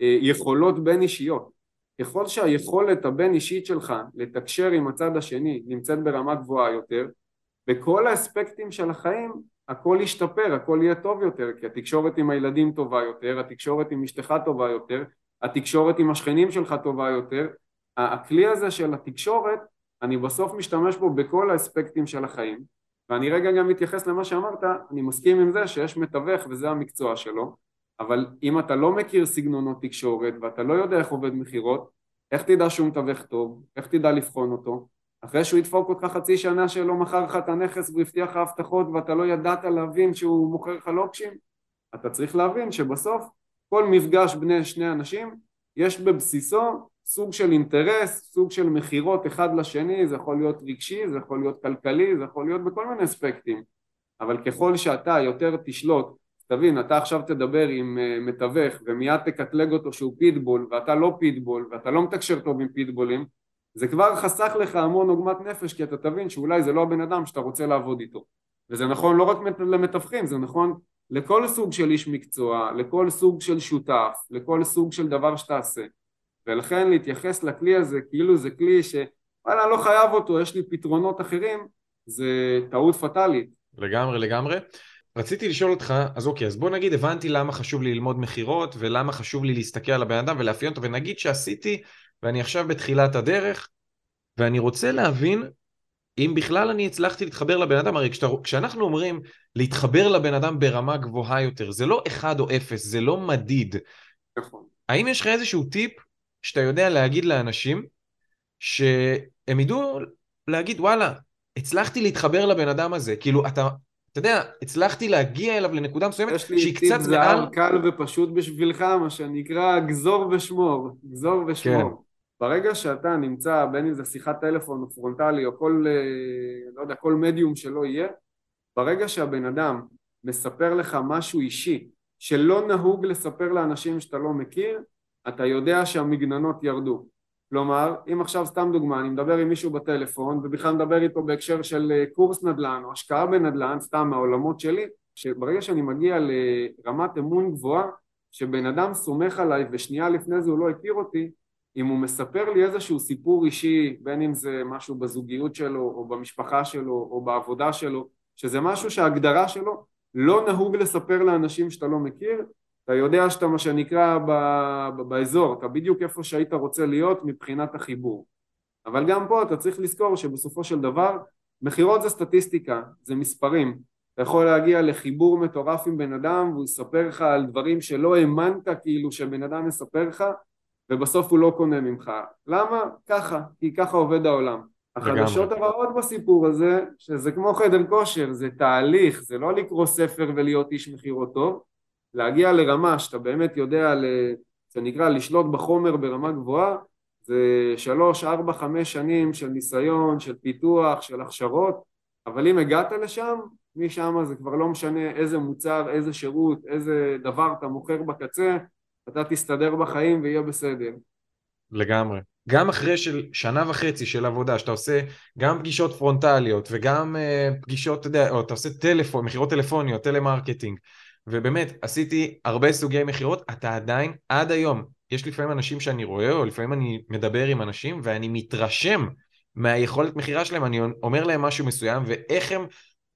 ליכולות בין אישיות. ככל שהיכולת הבין אישית שלך לתקשר עם הצד השני נמצאת ברמה גבוהה יותר, בכל האספקטים של החיים הכל ישתפר, הכל יהיה טוב יותר, כי התקשורת עם הילדים טובה יותר, התקשורת עם אשתך טובה יותר, התקשורת עם השכנים שלך טובה יותר, הכלי הזה של התקשורת, אני בסוף משתמש בו בכל האספקטים של החיים, ואני רגע גם מתייחס למה שאמרת, אני מסכים עם זה שיש מתווך וזה המקצוע שלו, אבל אם אתה לא מכיר סגנונות תקשורת ואתה לא יודע איך עובד מכירות, איך תדע שהוא מתווך טוב? איך תדע לבחון אותו? אחרי שהוא ידפוק אותך חצי שנה שלא מכר לך את הנכס והבטיח לך הבטחות ואתה לא ידעת להבין שהוא מוכר לך לוקשים? אתה צריך להבין שבסוף כל מפגש בין שני אנשים יש בבסיסו סוג של אינטרס, סוג של מכירות אחד לשני, זה יכול להיות רגשי, זה יכול להיות כלכלי, זה יכול להיות בכל מיני אספקטים, אבל ככל שאתה יותר תשלוט, תבין, אתה עכשיו תדבר עם אה, מתווך ומיד תקטלג אותו שהוא פיטבול ואתה לא פיטבול ואתה לא מתקשר טוב עם פיטבולים, זה כבר חסך לך המון עוגמת נפש כי אתה תבין שאולי זה לא הבן אדם שאתה רוצה לעבוד איתו וזה נכון לא רק למתווכים, זה נכון לכל סוג של איש מקצוע, לכל סוג של שותף, לכל סוג של דבר שתעשה ולכן להתייחס לכלי הזה כאילו זה כלי שוואלה אני לא חייב אותו, יש לי פתרונות אחרים, זה טעות פטאלית. לגמרי לגמרי. רציתי לשאול אותך, אז אוקיי, אז בוא נגיד הבנתי למה חשוב לי ללמוד מכירות ולמה חשוב לי להסתכל על הבן אדם ולאפיין אותו ונגיד שעשיתי ואני עכשיו בתחילת הדרך ואני רוצה להבין אם בכלל אני הצלחתי להתחבר לבן אדם, הרי כשאתה, כשאנחנו אומרים להתחבר לבן אדם ברמה גבוהה יותר, זה לא אחד או אפס, זה לא מדיד. נכון. האם יש לך איזשהו טיפ שאתה יודע להגיד לאנשים, שהם ידעו להגיד, וואלה, הצלחתי להתחבר לבן אדם הזה, כאילו, אתה, אתה יודע, הצלחתי להגיע אליו לנקודה מסוימת שהיא קצת מעל... יש לי טיפ זהב קל ופשוט בשבילך, מה שנקרא גזור ושמור, גזור ושמור. כן. ברגע שאתה נמצא, בין אם זה שיחת טלפון או פרונטלי או כל, אה, לא יודע, כל מדיום שלא יהיה, ברגע שהבן אדם מספר לך משהו אישי שלא נהוג לספר לאנשים שאתה לא מכיר, אתה יודע שהמגננות ירדו. כלומר, אם עכשיו סתם דוגמה, אני מדבר עם מישהו בטלפון ובכלל מדבר איתו בהקשר של אה, קורס נדל"ן או השקעה בנדל"ן, סתם מהעולמות שלי, שברגע שאני מגיע לרמת אמון גבוהה, שבן אדם סומך עליי ושנייה לפני זה הוא לא הכיר אותי, אם הוא מספר לי איזשהו סיפור אישי, בין אם זה משהו בזוגיות שלו או במשפחה שלו או בעבודה שלו, שזה משהו שההגדרה שלו לא נהוג לספר לאנשים שאתה לא מכיר, אתה יודע שאתה מה שנקרא ב, ב, באזור, אתה בדיוק איפה שהיית רוצה להיות מבחינת החיבור. אבל גם פה אתה צריך לזכור שבסופו של דבר מכירות זה סטטיסטיקה, זה מספרים. אתה יכול להגיע לחיבור מטורף עם בן אדם והוא יספר לך על דברים שלא האמנת כאילו שבן אדם יספר לך ובסוף הוא לא קונה ממך. למה? ככה, כי ככה עובד העולם. החדשות הרעות בסיפור הזה, שזה כמו חדר כושר, זה תהליך, זה לא לקרוא ספר ולהיות איש מכירות טוב, להגיע לרמה שאתה באמת יודע, זה נקרא לשלוט בחומר ברמה גבוהה, זה שלוש, ארבע, חמש שנים של ניסיון, של פיתוח, של הכשרות, אבל אם הגעת לשם, משם זה כבר לא משנה איזה מוצר, איזה שירות, איזה דבר אתה מוכר בקצה, אתה תסתדר בחיים ויהיה בסדר. לגמרי. גם אחרי של שנה וחצי של עבודה, שאתה עושה גם פגישות פרונטליות וגם אה, פגישות, אתה יודע, או אתה עושה טלפון, מכירות טלפוניות, טלמרקטינג, ובאמת, עשיתי הרבה סוגי מכירות, אתה עדיין, עד היום, יש לפעמים אנשים שאני רואה, או לפעמים אני מדבר עם אנשים, ואני מתרשם מהיכולת מכירה שלהם, אני אומר להם משהו מסוים, ואיך הם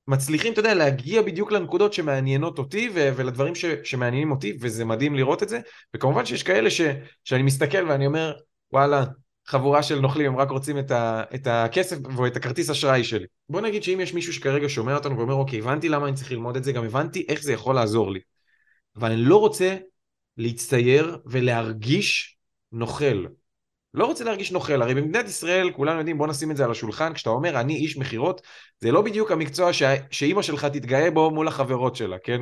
מצליחים, אתה יודע, להגיע בדיוק לנקודות שמעניינות אותי ו- ולדברים ש- שמעניינים אותי, וזה מדהים לראות את זה. וכמובן שיש כאלה ש- שאני מסתכל ואני אומר, וואלה, חבורה של נוכלים, הם רק רוצים את, ה- את הכסף ואת הכרטיס אשראי שלי. בוא נגיד שאם יש מישהו שכרגע שומע אותנו ואומר, אוקיי, הבנתי למה אני צריך ללמוד את זה, גם הבנתי איך זה יכול לעזור לי. אבל אני לא רוצה להצטייר ולהרגיש נוכל. לא רוצה להרגיש נוכל, הרי במדינת ישראל כולנו יודעים, בוא נשים את זה על השולחן, כשאתה אומר אני איש מכירות, זה לא בדיוק המקצוע ש... שאימא שלך תתגאה בו מול החברות שלה, כן?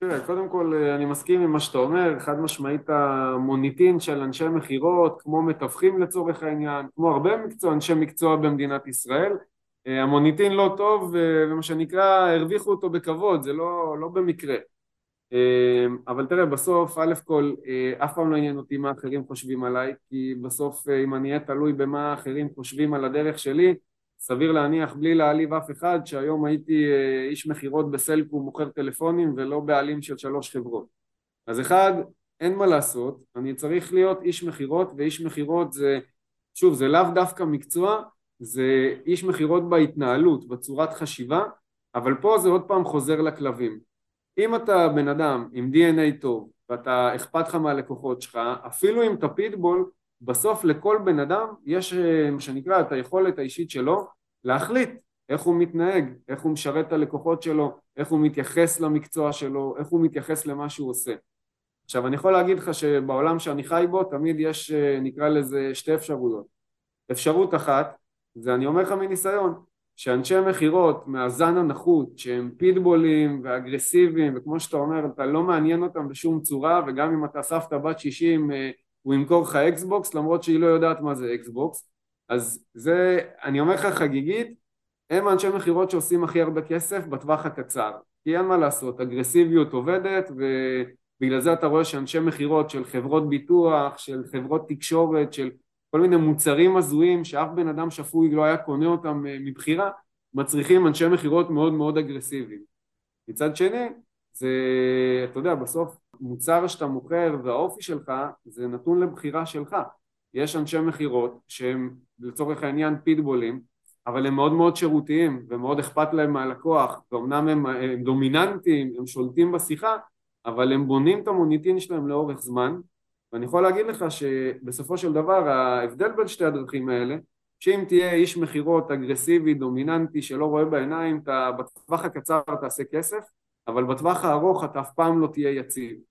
תראה, קודם כל אה, אני מסכים עם מה שאתה אומר, חד משמעית המוניטין של אנשי מכירות, כמו מתווכים לצורך העניין, כמו הרבה מקצוע, אנשי מקצוע במדינת ישראל, אה, המוניטין לא טוב אה, ומה שנקרא הרוויחו אותו בכבוד, זה לא, לא במקרה. אבל תראה בסוף א' כל אף פעם לא עניין אותי מה אחרים חושבים עליי כי בסוף אם אני אהיה תלוי במה אחרים חושבים על הדרך שלי סביר להניח בלי להעליב אף אחד שהיום הייתי אה, איש מכירות בסלקום מוכר טלפונים ולא בעלים של שלוש חברות. אז אחד אין מה לעשות אני צריך להיות איש מכירות ואיש מכירות זה שוב זה לאו דווקא מקצוע זה איש מכירות בהתנהלות בצורת חשיבה אבל פה זה עוד פעם חוזר לכלבים. אם אתה בן אדם עם DNA טוב ואתה אכפת לך מהלקוחות שלך, אפילו אם אתה פיטבול, בסוף לכל בן אדם יש אה, מה שנקרא את היכולת האישית שלו להחליט איך הוא מתנהג, איך הוא משרת את הלקוחות שלו, איך הוא מתייחס למקצוע שלו, איך הוא מתייחס למה שהוא עושה. עכשיו אני יכול להגיד לך שבעולם שאני חי בו תמיד יש אה, נקרא לזה שתי אפשרויות. אפשרות אחת זה אני אומר לך מניסיון שאנשי מכירות מהזן הנחות שהם פיטבולים ואגרסיביים וכמו שאתה אומר אתה לא מעניין אותם בשום צורה וגם אם אתה סבתא בת 60 אה, הוא ימכור לך אקסבוקס למרות שהיא לא יודעת מה זה אקסבוקס אז זה אני אומר לך חגיגית הם האנשי מכירות שעושים הכי הרבה כסף בטווח הקצר כי אין מה לעשות אגרסיביות עובדת ובגלל זה אתה רואה שאנשי מכירות של חברות ביטוח של חברות תקשורת של כל מיני מוצרים הזויים שאף בן אדם שפוי לא היה קונה אותם אה, מבחירה, מצריכים אנשי מכירות מאוד מאוד אגרסיביים. מצד שני, זה, אתה יודע, בסוף מוצר שאתה מוכר והאופי שלך זה נתון לבחירה שלך. יש אנשי מכירות שהם לצורך העניין פיטבולים, אבל הם מאוד מאוד שירותיים ומאוד אכפת להם מהלקוח, ואומנם הם, הם דומיננטיים, הם שולטים בשיחה, אבל הם בונים את המוניטין שלהם לאורך זמן, ואני יכול להגיד לך שבסופו של דבר ההבדל בין שתי הדרכים האלה שאם תהיה איש מכירות אגרסיבי, דומיננטי, שלא רואה בעיניים, אתה בטווח הקצר תעשה כסף, אבל בטווח הארוך אתה אף פעם לא תהיה יציב.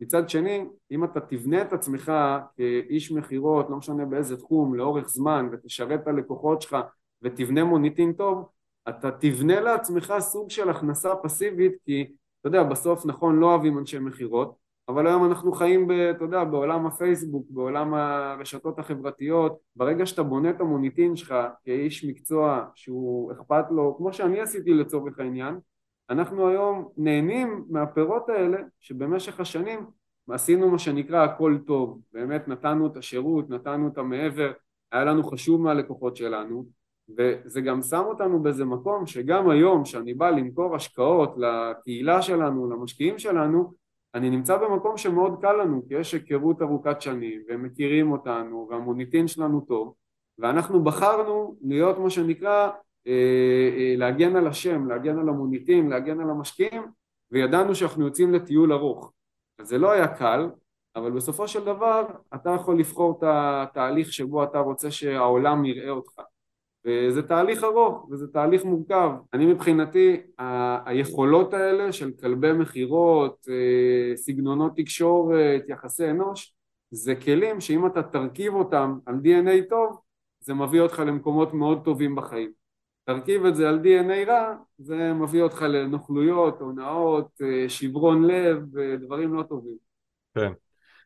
מצד שני, אם אתה תבנה את עצמך כאיש מכירות, לא משנה באיזה תחום, לאורך זמן, ותשרת את הלקוחות שלך ותבנה מוניטין טוב, אתה תבנה לעצמך סוג של הכנסה פסיבית, כי אתה יודע, בסוף נכון לא אוהבים אנשי מכירות, אבל היום אנחנו חיים, ב, אתה יודע, בעולם הפייסבוק, בעולם הרשתות החברתיות, ברגע שאתה בונה את המוניטין שלך כאיש מקצוע שהוא אכפת לו, כמו שאני עשיתי לצורך העניין, אנחנו היום נהנים מהפירות האלה שבמשך השנים עשינו מה שנקרא הכל טוב, באמת נתנו את השירות, נתנו את המעבר, היה לנו חשוב מהלקוחות שלנו וזה גם שם אותנו באיזה מקום שגם היום שאני בא למכור השקעות לקהילה שלנו, למשקיעים שלנו, אני נמצא במקום שמאוד קל לנו כי יש היכרות ארוכת שנים והם מכירים אותנו והמוניטין שלנו טוב ואנחנו בחרנו להיות מה שנקרא להגן על השם, להגן על המוניטין, להגן על המשקיעים וידענו שאנחנו יוצאים לטיול ארוך. אז זה לא היה קל, אבל בסופו של דבר אתה יכול לבחור את התהליך שבו אתה רוצה שהעולם יראה אותך. וזה תהליך ארוך וזה תהליך מורכב. אני מבחינתי, ה- היכולות האלה של כלבי מכירות, אה, סגנונות תקשורת, יחסי אנוש, זה כלים שאם אתה תרכיב אותם על DNA טוב, זה מביא אותך למקומות מאוד טובים בחיים. תרכיב את זה על DNA רע, זה מביא אותך לנוכלויות, הונאות, אה, שברון לב, דברים לא טובים. כן.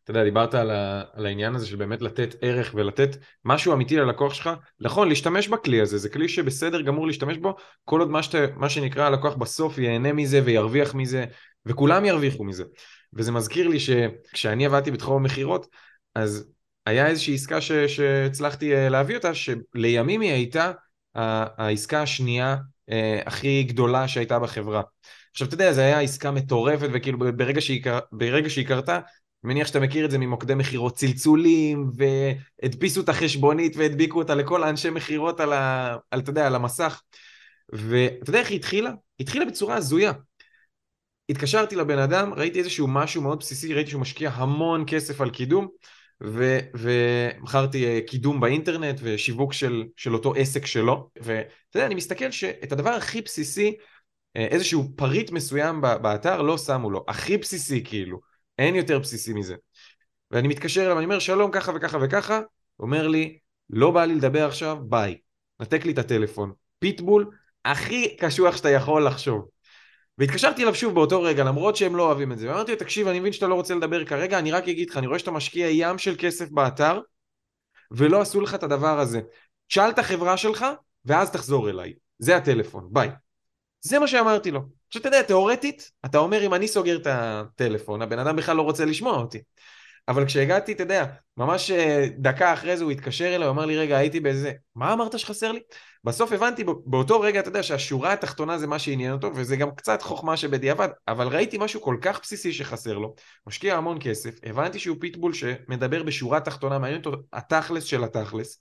אתה יודע, דיברת על, ה, על העניין הזה של באמת לתת ערך ולתת משהו אמיתי ללקוח שלך, נכון, להשתמש בכלי הזה, זה כלי שבסדר גמור להשתמש בו, כל עוד מה, שת, מה שנקרא הלקוח בסוף ייהנה מזה וירוויח מזה, וכולם ירוויחו מזה. וזה מזכיר לי שכשאני עבדתי בתחום המכירות, אז היה איזושהי עסקה ש, שהצלחתי אה, להביא אותה, שלימים היא הייתה העסקה השנייה אה, הכי גדולה שהייתה בחברה. עכשיו אתה יודע, זו הייתה עסקה מטורפת, וכאילו ברגע שהיא, ברגע שהיא קרתה, אני מניח שאתה מכיר את זה ממוקדי מכירות צלצולים, והדפיסו את החשבונית והדביקו אותה לכל האנשי מכירות על, ה, על, על המסך. ואתה יודע איך היא התחילה? היא התחילה בצורה הזויה. התקשרתי לבן אדם, ראיתי איזשהו משהו מאוד בסיסי, ראיתי שהוא משקיע המון כסף על קידום, ומכרתי אה, קידום באינטרנט ושיווק של, של אותו עסק שלו, ואתה יודע, אני מסתכל שאת הדבר הכי בסיסי, אה, איזשהו פריט מסוים באתר לא שמו לו, הכי בסיסי כאילו. אין יותר בסיסי מזה. ואני מתקשר אליו, אני אומר שלום ככה וככה וככה, הוא אומר לי, לא בא לי לדבר עכשיו, ביי. נתק לי את הטלפון. פיטבול הכי קשוח שאתה יכול לחשוב. והתקשרתי אליו שוב באותו רגע, למרות שהם לא אוהבים את זה. ואמרתי לו, תקשיב, אני מבין שאתה לא רוצה לדבר כרגע, אני רק אגיד לך, אני רואה שאתה משקיע ים של כסף באתר, ולא עשו לך את הדבר הזה. תשאל את החברה שלך, ואז תחזור אליי. זה הטלפון, ביי. זה מה שאמרתי לו. עכשיו אתה יודע, תאורטית, אתה אומר אם אני סוגר את הטלפון, הבן אדם בכלל לא רוצה לשמוע אותי. אבל כשהגעתי, אתה יודע, ממש אה, דקה אחרי זה הוא התקשר אליי, הוא אמר לי, רגע, הייתי באיזה... מה אמרת שחסר לי? בסוף הבנתי באותו רגע, אתה יודע, שהשורה התחתונה זה מה שעניין אותו, וזה גם קצת חוכמה שבדיעבד, אבל ראיתי משהו כל כך בסיסי שחסר לו, משקיע המון כסף, הבנתי שהוא פיטבול שמדבר בשורה תחתונה, מעניין אותו התכלס של התכלס,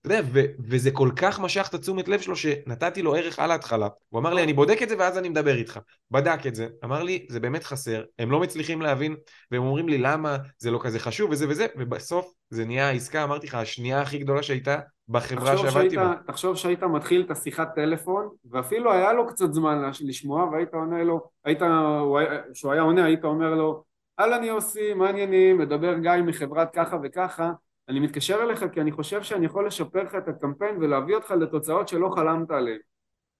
אתה יודע, ו- וזה כל כך משך את התשומת לב שלו שנתתי לו ערך על ההתחלה. הוא אמר לי, אני בודק את זה ואז אני מדבר איתך. בדק את זה, אמר לי, זה באמת חסר, הם לא מצליחים להבין, והם אומרים לי למה זה לא כזה חשוב וזה וזה, ובסוף זה נהיה העסקה, אמרתי לך, השנייה הכי גדולה שהייתה בחברה שעבדתי בה. תחשוב שהיית מתחיל את השיחת טלפון, ואפילו היה לו קצת זמן לשמוע, והיית עונה לו, היית, כשהוא היה עונה, היית אומר לו, אהלן יוסי, מה העניינים, מדבר גיא מחברת ככה וככה, אני מתקשר אליך כי אני חושב שאני יכול לשפר לך את הקמפיין ולהביא אותך לתוצאות שלא חלמת עליהן.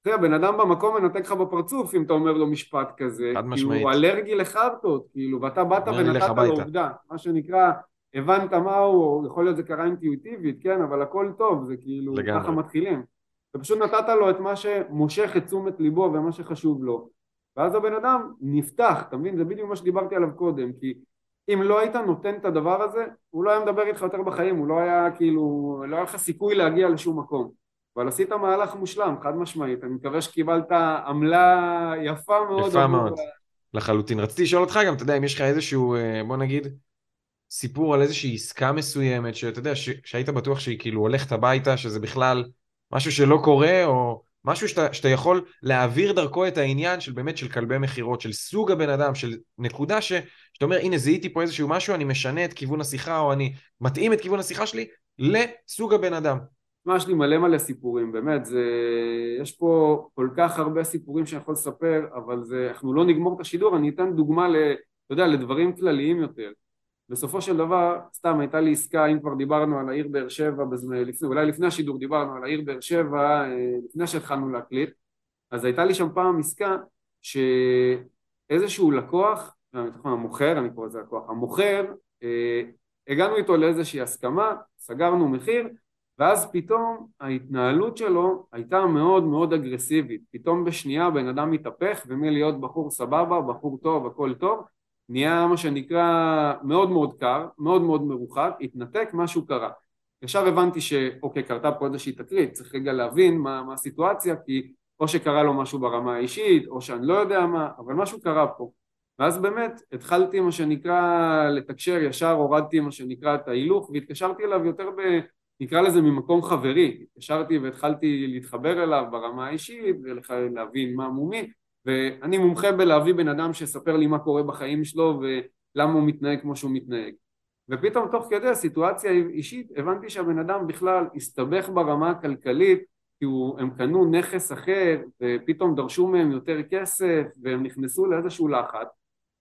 אתה יודע, בן אדם במקום מנתק לך בפרצוף אם אתה אומר לו משפט כזה, חד כי הוא אלרגי לחרטות, כאילו, ואתה באת ונתת לו עובדה, מה שנקרא, הבנת מה הוא, יכול להיות זה קרה אינטואיטיבית, כן, אבל הכל טוב, זה כאילו, לגמרי. ככה מתחילים. אתה פשוט נתת לו את מה שמושך את תשומת ליבו ומה שחשוב לו, ואז הבן אדם נפתח, אתה מבין? זה בדיוק מה שדיברתי עליו קודם, כי אם לא היית נותן את הדבר הזה, הוא לא היה מדבר איתך יותר בחיים, הוא לא היה כאילו, לא היה לך סיכוי להגיע לשום מקום. אבל עשית מהלך מושלם, חד משמעית, אני מקווה שקיבלת עמלה יפה מאוד. יפה מאוד, לחלוטין. רציתי לשאול אותך גם, אתה יודע, אם יש לך איזשהו, אה, בוא נגיד, סיפור על איזושהי עסקה מסוימת, שאתה יודע, שהיית בטוח שהיא כאילו הולכת הביתה, שזה בכלל משהו שלא קורה, או משהו שאתה, שאתה יכול להעביר דרכו את העניין של באמת של כלבי מכירות, של סוג הבן אדם, של נקודה ש, שאתה אומר, הנה זיהיתי פה איזשהו משהו, אני משנה את כיוון השיחה, או אני מתאים את כיוון השיחה שלי לסוג הבן אדם. שמע, יש לי מלא מלא סיפורים, באמת, זה... יש פה כל כך הרבה סיפורים שאני יכול לספר, אבל זה... אנחנו לא נגמור את השידור, אני אתן דוגמה ל... אתה יודע, לדברים כלליים יותר. בסופו של דבר, סתם הייתה לי עסקה, אם כבר דיברנו על העיר באר שבע, לפני, אולי לפני השידור דיברנו על העיר באר שבע, אה, לפני שהתחלנו להקליט, אז הייתה לי שם פעם עסקה שאיזשהו לקוח, המוכר, אני קורא לזה לקוח, המוכר, אה, הגענו איתו לאיזושהי הסכמה, סגרנו מחיר, ואז פתאום ההתנהלות שלו הייתה מאוד מאוד אגרסיבית, פתאום בשנייה בן אדם מתהפך ומלהיות בחור סבבה, בחור טוב, הכל טוב, נהיה מה שנקרא מאוד מאוד קר, מאוד מאוד מרוחק, התנתק, משהו קרה. ישר הבנתי שאוקיי, קרתה פה איזושהי תקרית, צריך רגע להבין מה, מה הסיטואציה, כי או שקרה לו משהו ברמה האישית, או שאני לא יודע מה, אבל משהו קרה פה. ואז באמת התחלתי מה שנקרא לתקשר, ישר הורדתי מה שנקרא את ההילוך והתקשרתי אליו יותר ב... נקרא לזה ממקום חברי, התקשרתי והתחלתי להתחבר אליו ברמה האישית ולהבין מה מומי ואני מומחה בלהביא בן אדם שיספר לי מה קורה בחיים שלו ולמה הוא מתנהג כמו שהוא מתנהג. ופתאום תוך כדי הסיטואציה האישית הבנתי שהבן אדם בכלל הסתבך ברמה הכלכלית כי הוא, הם קנו נכס אחר ופתאום דרשו מהם יותר כסף והם נכנסו לאיזשהו לחץ.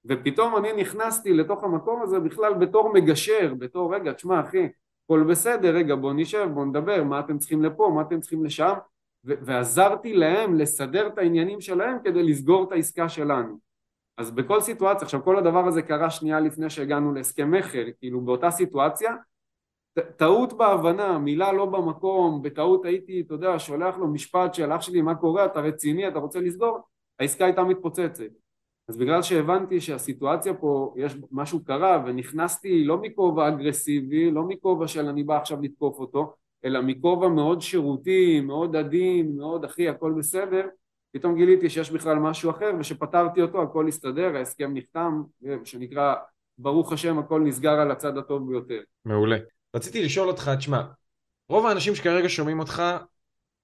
ופתאום אני נכנסתי לתוך המקום הזה בכלל בתור מגשר, בתור רגע תשמע אחי הכל בסדר רגע בוא נשב בוא נדבר מה אתם צריכים לפה מה אתם צריכים לשם ועזרתי להם לסדר את העניינים שלהם כדי לסגור את העסקה שלנו. אז בכל סיטואציה, עכשיו כל הדבר הזה קרה שנייה לפני שהגענו להסכם מכר, כאילו באותה סיטואציה, טעות בהבנה, מילה לא במקום, בטעות הייתי, אתה יודע, שולח לו משפט של אח שלי, מה קורה, אתה רציני, אתה רוצה לסגור, העסקה הייתה מתפוצצת. אז בגלל שהבנתי שהסיטואציה פה, יש משהו קרה, ונכנסתי לא מכובע אגרסיבי, לא מכובע של אני בא עכשיו לתקוף אותו, אלא מכובע מאוד שירותי, מאוד עדין, מאוד אחי הכל בסדר, פתאום גיליתי שיש בכלל משהו אחר ושפתרתי אותו הכל הסתדר, ההסכם נחתם, ושנקרא ברוך השם הכל נסגר על הצד הטוב ביותר. מעולה. רציתי לשאול אותך, תשמע, רוב האנשים שכרגע שומעים אותך,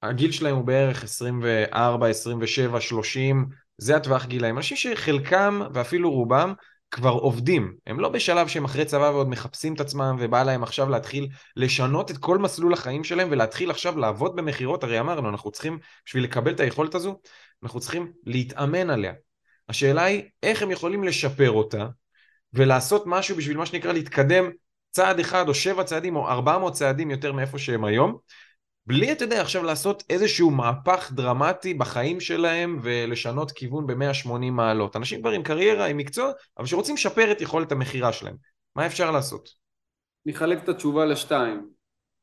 הגיל שלהם הוא בערך 24, 27, 30, זה הטווח גילאים. אנשים שחלקם ואפילו רובם כבר עובדים, הם לא בשלב שהם אחרי צבא ועוד מחפשים את עצמם ובא להם עכשיו להתחיל לשנות את כל מסלול החיים שלהם ולהתחיל עכשיו לעבוד במכירות, הרי אמרנו, אנחנו צריכים, בשביל לקבל את היכולת הזו, אנחנו צריכים להתאמן עליה. השאלה היא, איך הם יכולים לשפר אותה ולעשות משהו בשביל מה שנקרא להתקדם צעד אחד או שבע צעדים או ארבע מאות צעדים יותר מאיפה שהם היום, בלי, אתה יודע, עכשיו לעשות איזשהו מהפך דרמטי בחיים שלהם ולשנות כיוון ב-180 מעלות. אנשים כבר עם קריירה, עם מקצוע, אבל שרוצים לשפר את יכולת המכירה שלהם. מה אפשר לעשות? נחלק את התשובה לשתיים.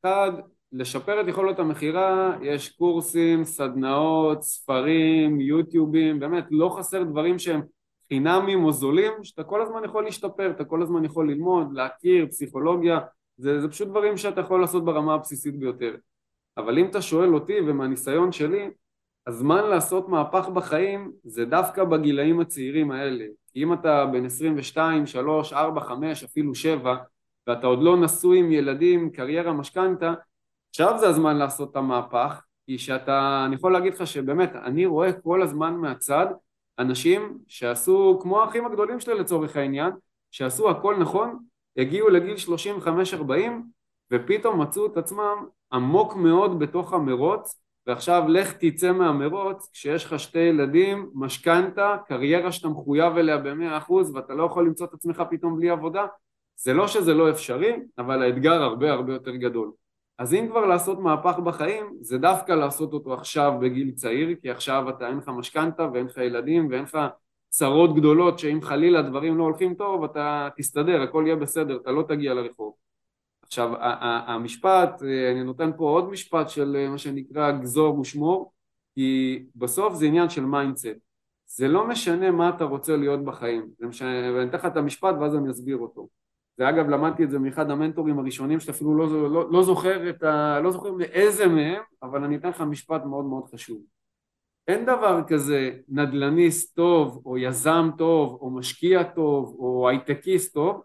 אחד, לשפר את יכולת המכירה, יש קורסים, סדנאות, ספרים, יוטיובים, באמת לא חסר דברים שהם חינמים או זולים, שאתה כל הזמן יכול להשתפר, אתה כל הזמן יכול ללמוד, להכיר, פסיכולוגיה, זה, זה פשוט דברים שאתה יכול לעשות ברמה הבסיסית ביותר. אבל אם אתה שואל אותי ומהניסיון שלי, הזמן לעשות מהפך בחיים זה דווקא בגילאים הצעירים האלה. כי אם אתה בן 22, 3, 4, 5, אפילו 7, ואתה עוד לא נשוי עם ילדים, קריירה, משכנתה, עכשיו זה הזמן לעשות את המהפך, כי שאתה, אני יכול להגיד לך שבאמת, אני רואה כל הזמן מהצד אנשים שעשו, כמו האחים הגדולים שלי לצורך העניין, שעשו הכל נכון, הגיעו לגיל 35-40, ופתאום מצאו את עצמם עמוק מאוד בתוך המרוץ ועכשיו לך תצא מהמרוץ כשיש לך שתי ילדים, משכנתה, קריירה שאתה מחויב אליה במאה אחוז ואתה לא יכול למצוא את עצמך פתאום בלי עבודה זה לא שזה לא אפשרי אבל האתגר הרבה הרבה יותר גדול. אז אם כבר לעשות מהפך בחיים זה דווקא לעשות אותו עכשיו בגיל צעיר כי עכשיו אתה אין לך משכנתה ואין לך ילדים ואין לך צרות גדולות שאם חלילה דברים לא הולכים טוב אתה תסתדר הכל יהיה בסדר אתה לא תגיע לרחוב עכשיו המשפט, אה, אני נותן פה עוד משפט של אה, מה שנקרא גזור ושמור, כי בסוף זה עניין של mindset. זה לא משנה מה אתה רוצה להיות בחיים, זה משנה, ואני אתן לך את המשפט ואז אני אסביר אותו. ואגב למדתי את זה מאחד המנטורים הראשונים שאפילו לא, לא, לא זוכר את ה... לא זוכר מאיזה מהם, אבל אני אתן לך משפט מאוד מאוד חשוב. אין דבר כזה נדל"ניסט טוב, או יזם טוב, או משקיע טוב, או הייטקיסט טוב,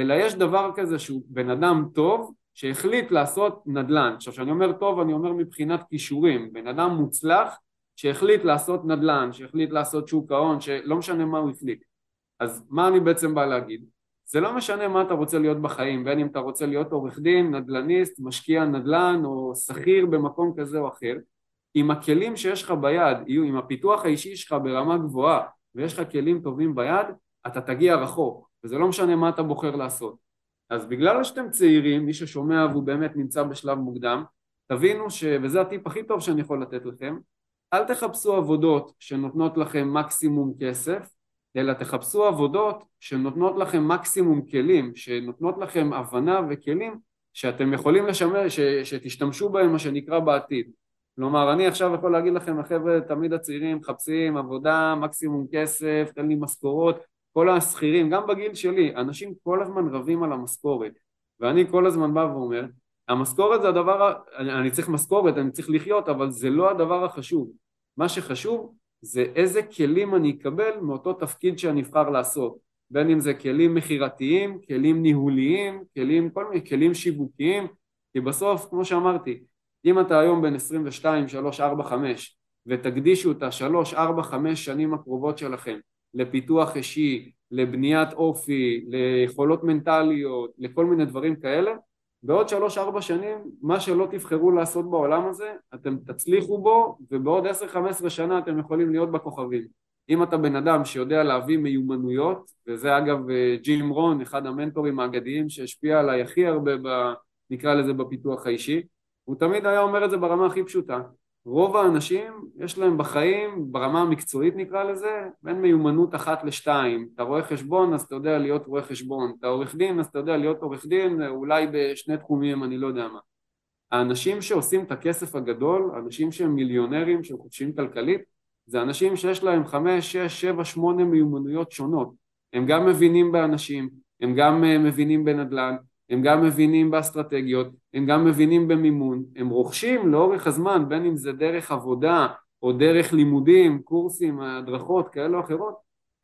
אלא יש דבר כזה שהוא בן אדם טוב שהחליט לעשות נדל"ן. עכשיו כשאני אומר טוב אני אומר מבחינת כישורים, בן אדם מוצלח שהחליט לעשות נדל"ן, שהחליט לעשות שוק ההון, שלא משנה מה הוא החליט. אז מה אני בעצם בא להגיד? זה לא משנה מה אתה רוצה להיות בחיים, בין אם אתה רוצה להיות עורך דין, נדל"ניסט, משקיע נדל"ן או שכיר במקום כזה או אחר, עם הכלים שיש לך ביד, עם הפיתוח האישי שלך ברמה גבוהה ויש לך כלים טובים ביד, אתה תגיע רחוק, וזה לא משנה מה אתה בוחר לעשות. אז בגלל שאתם צעירים, מי ששומע והוא באמת נמצא בשלב מוקדם, תבינו ש... וזה הטיפ הכי טוב שאני יכול לתת לכם, אל תחפשו עבודות שנותנות לכם מקסימום כסף, אלא תחפשו עבודות שנותנות לכם מקסימום כלים, שנותנות לכם הבנה וכלים שאתם יכולים לשמר, ש... שתשתמשו בהם מה שנקרא בעתיד. כלומר, אני עכשיו יכול להגיד לכם, החבר'ה תמיד הצעירים מחפשים עבודה, מקסימום כסף, תן לי משכורות, כל השכירים, גם בגיל שלי, אנשים כל הזמן רבים על המשכורת, ואני כל הזמן בא ואומר, המשכורת זה הדבר, אני צריך משכורת, אני צריך לחיות, אבל זה לא הדבר החשוב. מה שחשוב זה איזה כלים אני אקבל מאותו תפקיד שאני אבחר לעשות, בין אם זה כלים מכירתיים, כלים ניהוליים, כלים, כל מיני כלים שיווקיים, כי בסוף, כמו שאמרתי, אם אתה היום בן 22, 3, 4, 5 ותקדישו את ה-3, 4, 5 שנים הקרובות שלכם לפיתוח אישי, לבניית אופי, ליכולות מנטליות, לכל מיני דברים כאלה, בעוד שלוש ארבע שנים מה שלא תבחרו לעשות בעולם הזה אתם תצליחו בו ובעוד עשר חמש עשרה שנה אתם יכולים להיות בכוכבים. אם אתה בן אדם שיודע להביא מיומנויות וזה אגב אה, ג'ים רון אחד המנטורים האגדיים שהשפיע עליי הכי הרבה ב, נקרא לזה בפיתוח האישי הוא תמיד היה אומר את זה ברמה הכי פשוטה רוב האנשים יש להם בחיים ברמה המקצועית נקרא לזה בין מיומנות אחת לשתיים. אתה רואה חשבון אז אתה יודע להיות רואה חשבון. אתה עורך דין אז אתה יודע להיות עורך דין אולי בשני תחומים אני לא יודע מה. האנשים שעושים את הכסף הגדול אנשים שהם מיליונרים שהם חופשיים כלכלית זה אנשים שיש להם חמש, שש, שבע, שמונה מיומנויות שונות. הם גם מבינים באנשים הם גם אה, מבינים בנדל"ן הם גם מבינים באסטרטגיות, הם גם מבינים במימון, הם רוכשים לאורך הזמן, בין אם זה דרך עבודה או דרך לימודים, קורסים, הדרכות כאלה או אחרות,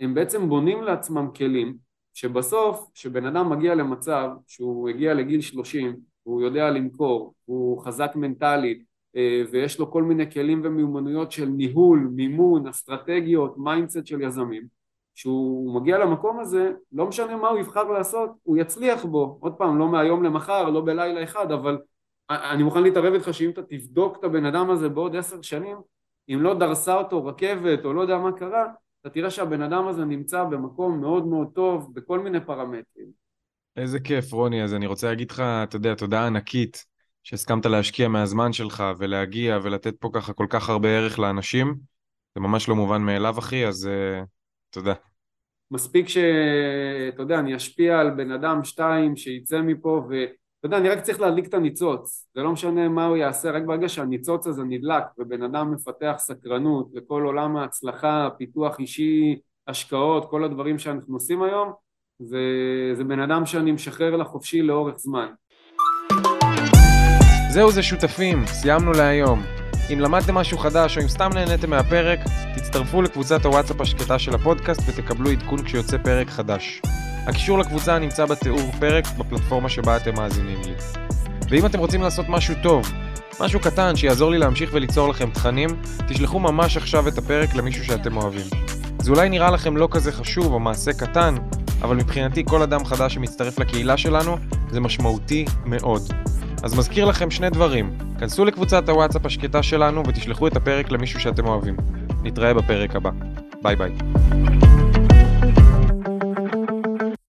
הם בעצם בונים לעצמם כלים שבסוף, כשבן אדם מגיע למצב שהוא הגיע לגיל 30, הוא יודע למכור, הוא חזק מנטלית אה, ויש לו כל מיני כלים ומיומנויות של ניהול, מימון, אסטרטגיות, mindset של יזמים כשהוא מגיע למקום הזה, לא משנה מה הוא יבחר לעשות, הוא יצליח בו. עוד פעם, לא מהיום למחר, לא בלילה אחד, אבל אני מוכן להתערב איתך שאם אתה תבדוק את הבן אדם הזה בעוד עשר שנים, אם לא דרסה אותו רכבת או לא יודע מה קרה, אתה תראה שהבן אדם הזה נמצא במקום מאוד מאוד טוב בכל מיני פרמטרים. איזה כיף, רוני. אז אני רוצה להגיד לך, אתה יודע, תודה ענקית שהסכמת להשקיע מהזמן שלך ולהגיע ולתת פה ככה כל כך הרבה ערך לאנשים. זה ממש לא מובן מאליו, אחי, אז uh, תודה. מספיק שאתה יודע, אני אשפיע על בן אדם, שתיים, שיצא מפה ואתה יודע, אני רק צריך להדליק את הניצוץ, זה לא משנה מה הוא יעשה, רק ברגע שהניצוץ הזה נדלק ובן אדם מפתח סקרנות לכל עולם ההצלחה, פיתוח אישי, השקעות, כל הדברים שאנחנו עושים היום, זה, זה בן אדם שאני משחרר לחופשי לאורך זמן. זהו זה שותפים, סיימנו להיום. אם למדתם משהו חדש או אם סתם נהניתם מהפרק, תצטרפו לקבוצת הוואטסאפ השקטה של הפודקאסט ותקבלו עדכון כשיוצא פרק חדש. הקישור לקבוצה נמצא בתיאור פרק בפלטפורמה שבה אתם מאזינים לי. ואם אתם רוצים לעשות משהו טוב, משהו קטן שיעזור לי להמשיך וליצור לכם תכנים, תשלחו ממש עכשיו את הפרק למישהו שאתם אוהבים. זה אולי נראה לכם לא כזה חשוב או מעשה קטן, אבל מבחינתי כל אדם חדש שמצטרף לקהילה שלנו זה משמעותי מאוד. אז מזכיר לכם שני דברים, כנסו לקבוצת הוואטסאפ השקטה שלנו ותשלחו את הפרק למישהו שאתם אוהבים. נתראה בפרק הבא. ביי ביי.